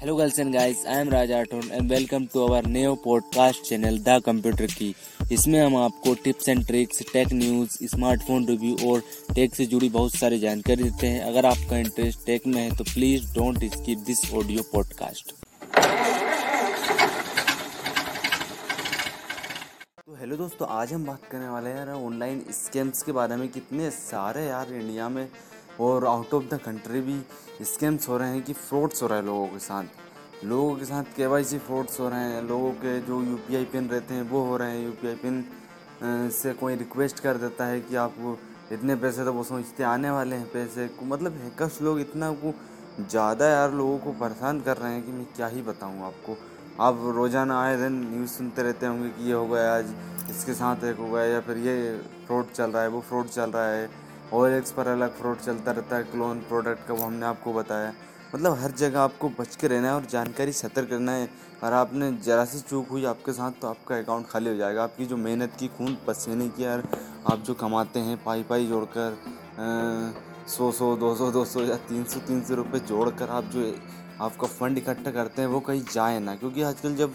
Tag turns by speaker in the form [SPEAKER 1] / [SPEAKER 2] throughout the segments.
[SPEAKER 1] Hello girls and guys, I am Raj Aton and welcome to our new podcast channel the computer की इसमें हम आपको tips and tricks tech news smartphone review और tech से जुड़ी बहुत सारी जानकारी देते हैं। अगर आपका इंटरेस्ट टेक में है तो please don't skip this audio podcast तो हेलो दोस्तों आज हम बात करने वाले हैं ऑनलाइन स्कैम्स के बारे में। कितने सारे यार इंडिया में और आउट ऑफ़ द कंट्री भी स्कैम्स हो रहे हैं कि फ्रॉड्स हो रहे हैं लोगों के साथ। लोगों के साथ के वाई सी फ्रॉड्स हो रहे हैं, लोगों के जो यू पी आई पिन रहते हैं वो हो रहे हैं। यू पी आई पिन से कोई रिक्वेस्ट कर देता है कि आप इतने पैसे तो वो सोचते आने वाले हैं पैसे। को मतलब हैकर्स लोग इतना को ज़्यादा यार लोगों को परेशान कर रहे हैं कि मैं क्या ही बताऊँ आपको। आप रोज़ाना आए दिन न्यूज़ सुनते रहते होंगे कि ये हो गया, आज इसके साथ एक हो गया या फिर ये फ्रॉड चल रहा है, वो फ्रॉड चल रहा है। और एक्स पर अलग फ्रॉड चलता रहता है क्लोन प्रोडक्ट का वो हमने आपको बताया। मतलब हर जगह आपको बच के रहना है और जानकारी सतर्क करना है। और आपने ज़रा सी चूक हुई आपके साथ तो आपका अकाउंट खाली हो जाएगा। आपकी जो मेहनत की खून पसीने की यार आप जो कमाते हैं पाई पाई जोड़कर सौ सौ दो सौ दो सौ या तीन सौ तीन सौ रुपये जोड़ कर आप जो आपका फंड इकट्ठा करते हैं, वो कहीं जाए ना। क्योंकि आजकल जब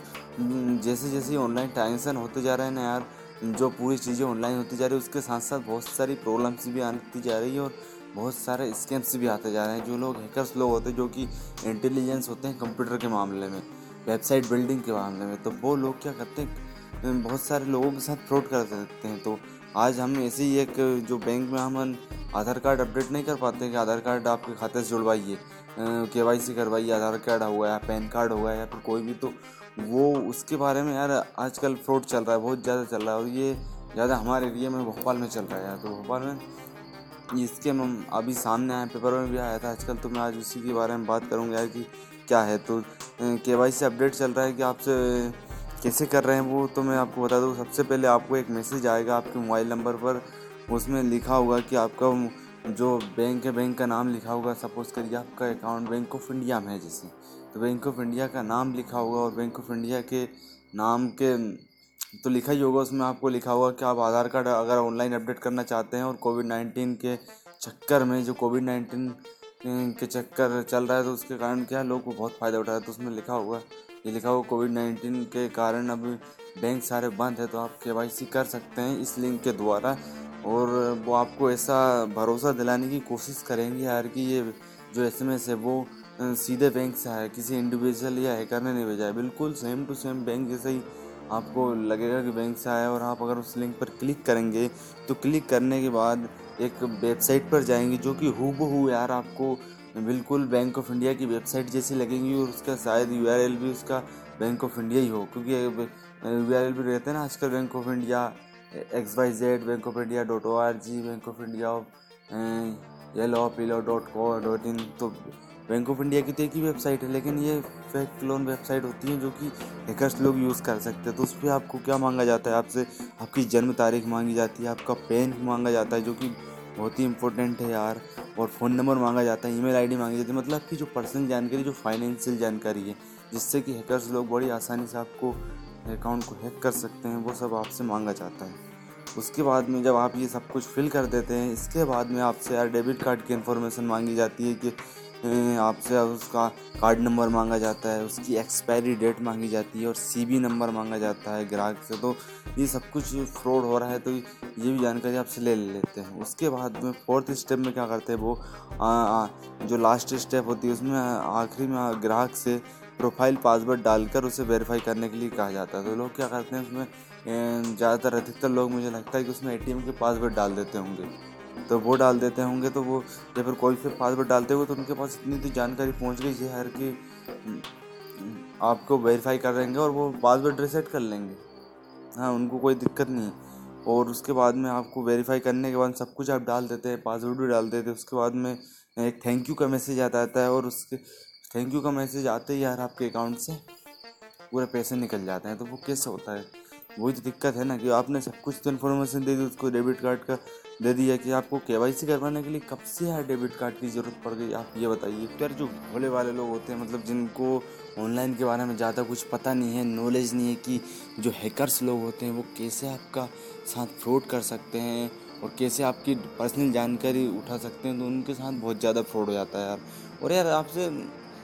[SPEAKER 1] जैसे जैसे ऑनलाइन ट्रांजेक्शन होते जा रहे हैं ना यार जो पूरी चीज़ें ऑनलाइन होती जा रही है, उसके साथ साथ बहुत सारी प्रॉब्लम्स भी आती जा रही है और बहुत सारे स्कैम्स भी आते जा रहे हैं। जो लोग हैकर्स लोग होते हैं, जो कि इंटेलिजेंस होते हैं कंप्यूटर के मामले में वेबसाइट बिल्डिंग के मामले में तो वो लोग क्या करते हैं बहुत सारे लोगों के साथ फ्रॉड कर सकते हैं। तो आज हम ऐसे ही एक, जो बैंक में हम आधार कार्ड अपडेट नहीं कर पाते कि आधार कार्ड आपके खाते से जुड़वाइए के वाई सी करवाइए, आधार कार्ड हुआ या पैन कार्ड हुआ या फिर कोई भी तो वो उसके बारे में यार आजकल फ्रॉड चल रहा है, बहुत ज़्यादा चल रहा है और ये ज़्यादा हमारे एरिया में भोपाल में चल रहा है यार। तो भोपाल में इसके हम अभी सामने आए पेपर में भी आया था आजकल तो मैं आज उसी के बारे में बात करूँगा यार कि क्या है। तो के वाई से अपडेट चल रहा है कि आपसे कैसे कर रहे हैं वो तो मैं आपको बता दूँ। सबसे पहले आपको एक मैसेज आएगा आपके मोबाइल नंबर पर, उसमें लिखा होगा कि आपका जो बैंक है बैंक का नाम लिखा होगा सपोज़ करिए आपका अकाउंट बैंक ऑफ़ इंडिया में है जैसे। तो बैंक ऑफ़ इंडिया का नाम लिखा होगा और बैंक ऑफ़ इंडिया के नाम के तो लिखा ही होगा, उसमें आपको लिखा होगा कि आप आधार कार्ड अगर ऑनलाइन अपडेट करना चाहते हैं और कोविड नाइन्टीन के चक्कर में, जो कोविड नाइन्टीन के चक्कर चल रहा है तो उसके कारण क्या लोग को बहुत फ़ायदा उठा रहा है। तो उसमें लिखा होगा ये लिखा होगा कोविड नाइन्टीन के कारण अब बैंक सारे बंद है तो आप के कर सकते हैं इस लिंक के द्वारा। और वो आपको ऐसा भरोसा दिलाने की कोशिश करेंगे यार कि ये जो एस एम एस है, वो सीधे बैंक से आया किसी इंडिविजुअल या हैकर ने नहीं भेजा है। बिल्कुल सेम टू सेम बैंक जैसे ही आपको लगेगा कि बैंक से आया और आप अगर उस लिंक पर क्लिक करेंगे तो क्लिक करने के बाद एक वेबसाइट पर जाएँगे जो कि हु बहू यार आपको बिल्कुल बैंक ऑफ़ इंडिया की वेबसाइट जैसी लगेंगी और उसका शायद यूआरएल भी उसका बैंक ऑफ़ इंडिया ही हो। क्योंकि यूआरएल भी रहते हैं ना आजकल Bank of India X Y Z Bank of India dot O R G Bank of India yellow pillow dot co dot in तो बैंक ऑफ़ इंडिया की तो एक ही वेबसाइट है, लेकिन ये फेक लोन वेबसाइट होती है जो कि हैकर्स लोग यूज़ कर सकते हैं। तो उस पर आपको क्या मांगा जाता है? आपसे आपकी जन्म तारीख मांगी जाती है, आपका पेन मांगा जाता है, जो कि बहुत ही इंपॉर्टेंट है यार। और फ़ोन नंबर मांगा जाता है ईमेल आईडी मांगी जाती है। मतलब आपकी जो पर्सनल जानकारी, जो फाइनेंशियल जानकारी है, जिससे कि हैकर्स लोग बड़ी आसानी से आपको अकाउंट को हैक कर सकते हैं वो सब आपसे मांगा जाता है। उसके बाद में जब आप ये सब कुछ फिल कर देते हैं इसके बाद में आपसे यार डेबिट कार्ड की इन्फॉर्मेशन मांगी जाती है कि आपसे उसका कार्ड नंबर मांगा जाता है उसकी एक्सपायरी डेट मांगी जाती है और सी नंबर मांगा जाता है ग्राहक से। तो ये सब कुछ फ्रॉड हो रहा है तो ये भी जानकारी आपसे ले लेते हैं। उसके बाद में फोर्थ स्टेप में क्या करते हैं वो आ, आ, जो लास्ट स्टेप होती है उसमें आखिरी में ग्राहक से प्रोफ़ाइल पासवर्ड डालकर उसे वेरीफाई करने के लिए कहा जाता है। तो लोग क्या करते हैं उसमें ज़्यादातर अधिकतर लोग मुझे लगता है कि उसमें एटीएम के पासवर्ड डाल देते होंगे। तो वो डाल देते होंगे तो वो, या फिर कोई फिर पासवर्ड डालते हुए तो उनके पास इतनी तो जानकारी पहुँच गई है हर कि आपको वेरीफाई कर देंगे और वो पासवर्ड रिसेट कर लेंगे। हाँ उनको कोई दिक्कत नहीं है। और उसके बाद में आपको वेरीफाई करने के बाद सब कुछ आप डाल देते हैं पासवर्ड भी डाल देते हैं, उसके बाद में एक थैंक यू का मैसेज आता रहता है और उसके थैंक यू का मैसेज आते ही यार आपके अकाउंट से। पूरे पैसे निकल जाते हैं तो वो कैसे होता है? वही तो दिक्कत है ना कि आपने सब कुछ तो इन्फॉर्मेशन दे दी, उसको डेबिट कार्ड का दे दिया कि आपको के करवाने के लिए कब से यार डेबिट कार्ड की ज़रूरत पड़ गई? आप ये बताइए। यार जो भोले वाले लोग होते हैं मतलब जिनको ऑनलाइन के बारे में ज़्यादा कुछ पता नहीं है नॉलेज नहीं है कि जो हैकर्स लोग होते हैं, वो कैसे आपका साथ फ्रॉड कर सकते हैं और कैसे आपकी पर्सनल जानकारी उठा सकते हैं तो उनके साथ बहुत ज़्यादा फ्रॉड हो जाता है यार। और यार आपसे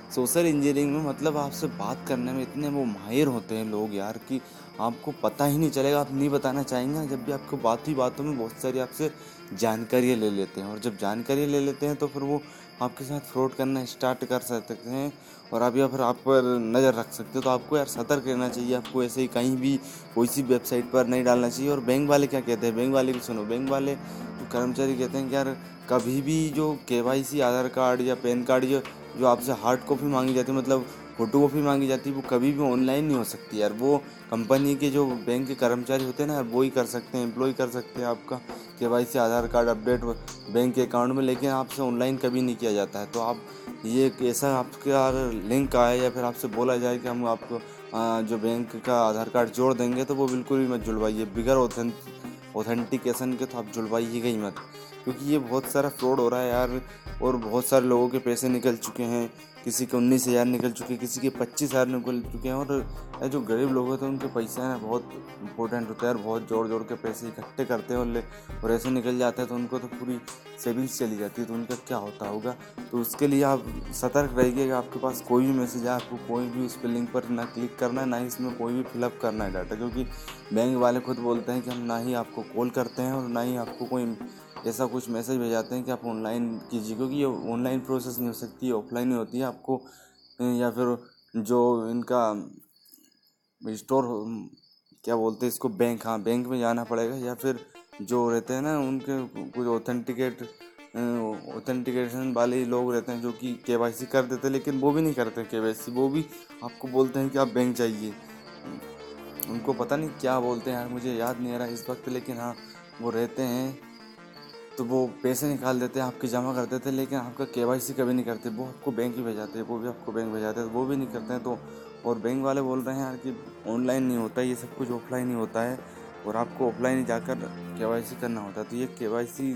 [SPEAKER 1] सोशल इंजीनियरिंग में मतलब आपसे बात करने में इतने वो माहिर होते हैं लोग यार कि आपको पता ही नहीं चलेगा, आप नहीं बताना चाहेंगे, जब भी आपको बात ही बातों में बहुत सारी आपसे जानकारियाँ ले लेते हैं और जब जानकारी ले लेते हैं तो फिर वो आपके साथ फ्रॉड करना स्टार्ट कर सकते हैं और आप या फिर आप पर नज़र रख सकते हो। तो आपको यार सतर्क रहना चाहिए, आपको ऐसे ही कहीं भी कोई सी वेबसाइट पर नहीं डालना चाहिए। और बैंक वाले क्या कहते हैं? बैंक वाले भी सुनो, बैंक वाले जो कर्मचारी कहते हैं कि यार कभी भी जो के आधार कार्ड या पैन कार्ड जो जो आपसे हार्ड कॉपी मांगी जाती है मतलब फ़ोटो कॉपी मांगी जाती है, वो कभी भी ऑनलाइन नहीं हो सकती यार। वो कंपनी के जो बैंक के कर्मचारी होते हैं ना, वो ही कर सकते हैं एम्प्लॉय कर सकते हैं आपका, K Y C, Aadhaar card update bank के अकाउंट में, लेकिन आपसे ऑनलाइन कभी नहीं किया जाता है। तो आप, ये ऐसा आपके यार लिंक आए या फिर आपसे बोला जाए कि हम आपको जो बैंक का आधार कार्ड जोड़ देंगे तो वो बिल्कुल भी मत जुड़वाइए। बिगर ऑथेंटिकेशन के तो आप जुड़वाइएगा ही मत, क्योंकि ये बहुत सारा फ्रॉड हो रहा है यार, और बहुत सारे लोगों के पैसे निकल चुके हैं। किसी के उन्नीस हज़ार निकल चुके, किसी के पच्चीस हज़ार निकल चुके हैं, और जो गरीब लोग होते हैं, उनके पैसे हैं, बहुत इंपॉर्टेंट होता है, और बहुत जोड़ जोड़ के पैसे इकट्ठे करते हैं, और ले, और ऐसे निकल जाते हैं तो उनको तो पूरी सेविंग्स चली जाती है तो उनका क्या होता होगा? तो उसके लिए आप सतर्क रहिए कि आपके पास कोई भी मैसेज है, आपको कोई भी उस पर लिंक पर ना क्लिक करना है, ना ही इसमें कोई भी फिलअप करना है डाटा क्योंकि बैंक वाले खुद बोलते हैं कि हम ना ही आपको कॉल करते हैं, और ना ही आपको कोई ऐसा कुछ मैसेज भेजाते हैं कि आप ऑनलाइन कीजिए, क्योंकि ये ऑनलाइन प्रोसेस नहीं हो सकती ऑफलाइन ही होती है आपको। या फिर जो इनका, स्टोर, क्या बोलते हैं इसको, बैंक हाँ बैंक में जाना पड़ेगा, या फिर जो रहते हैं ना, उनके कुछ ऑथेंटिकेट ऑथेंटिकेशन वाले लोग रहते हैं जो कि के वाई सी कर देते हैं, लेकिन वो भी नहीं करते के वाई सी। वो भी आपको बोलते हैं कि आप बैंक जाइए। उनको पता नहीं क्या बोलते हैं, यार, मुझे याद नहीं आ रहा इस वक्त, लेकिन हाँ वो रहते हैं। तो वो पैसे निकाल देते हैं आपके जमा कर देते हैं लेकिन आपका के वाई सी कभी नहीं करते। वो आपको बैंक ही भेजाते हैं, वो भी आपको बैंक भेजाते हैं, वो भी नहीं करते हैं। तो और बैंक वाले बोल रहे हैं यार कि ऑनलाइन नहीं होता, ये सब कुछ ऑफलाइन ही होता है, और आपको ऑफलाइन ही जाकर के वाई सी करना होता है। तो ये के वाई सी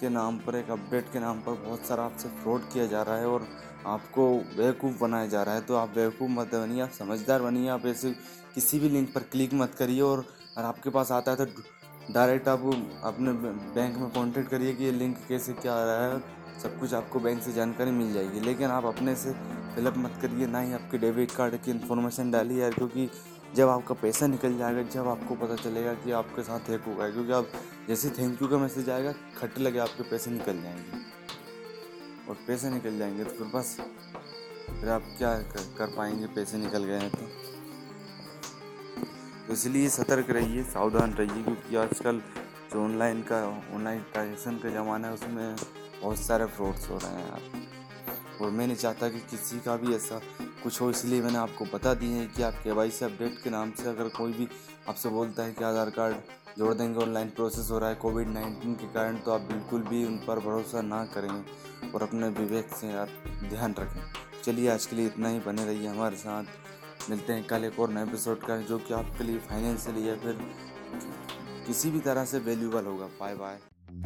[SPEAKER 1] के नाम पर, एक अपडेट के नाम पर बहुत सारा आपसे फ्रॉड किया जा रहा है, और आपको बेवकूफ़ बनाया जा रहा है। तो आप बेवकूफ़ मत बनिए, आप समझदार बनिए, आप ऐसे किसी भी लिंक पर क्लिक मत करिए, और अगर आपके पास आता है तो डायरेक्ट आप अपने बैंक में कॉन्टेक्ट करिए कि ये लिंक कैसे क्या आ रहा है। सब कुछ आपको बैंक से जानकारी मिल जाएगी। लेकिन आप अपने से फिलअप मत करिए ना ही आपके डेबिट कार्ड की इन्फॉर्मेशन डालिए यार क्योंकि जब आपका पैसा निकल जाएगा जब आपको पता चलेगा कि आपके साथ हैक होगा क्योंकि आप जैसे थैंक यू का मैसेज आएगा खट लगे आपके पैसे निकल जाएँगे। और पैसे निकल जाएँगे तो फिर बस फिर आप क्या कर, कर पाएँगे? पैसे निकल गए हैं तो। तो इसलिए सतर्क रहिए, सावधान रहिए क्योंकि आजकल जो ऑनलाइन का ऑनलाइन ट्रांजेक्शन का ज़माना है, उसमें बहुत सारे फ्रॉड्स हो रहे हैं। और मैं नहीं चाहता कि किसी का भी ऐसा कुछ हो, इसलिए मैंने आपको बता दिए हैं कि आप के वाई सी अपडेट के नाम से अगर कोई भी आपसे बोलता है कि आधार कार्ड जोड़ देंगे ऑनलाइन प्रोसेस हो रहा है कोविड नाइन्टीन के कारण तो आप बिल्कुल भी उन पर भरोसा ना करें और अपने विवेक से यार ध्यान रखें। चलिए, आज के लिए इतना ही। बने रहिए हमारे साथ। मिलते हैं कल एक और नए एपिसोड का, जो कि आपके लिए फाइनेंशियली या फिर किसी भी तरह से वैल्यूबल होगा। Bye bye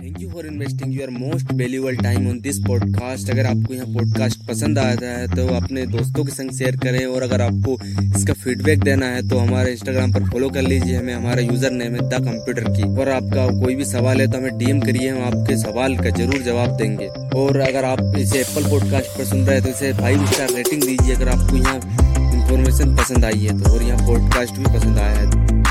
[SPEAKER 2] thank you for investing your most valuable time on this podcast अगर आपको यहाँ पॉडकास्ट पसंद आता है तो अपने दोस्तों के संग शेयर करें, और अगर आपको इसका फीडबैक देना है तो हमारे इंस्टाग्राम पर फॉलो कर लीजिए। हमें हमारा यूज़र नेम है द कंप्यूटर की। और आपका कोई भी सवाल है तो हमें डीएम करिए, हम आपके सवाल का ज़रूर जवाब देंगे। और अगर आप इसे एप्पल पॉडकास्ट पर सुन रहे हैं तो इसे फाइव स्टार रेटिंग दीजिए। अगर आपको यहाँ इन्फॉर्मेशन पसंद आई है तो और यहाँ पॉडकास्ट भी पसंद आया है।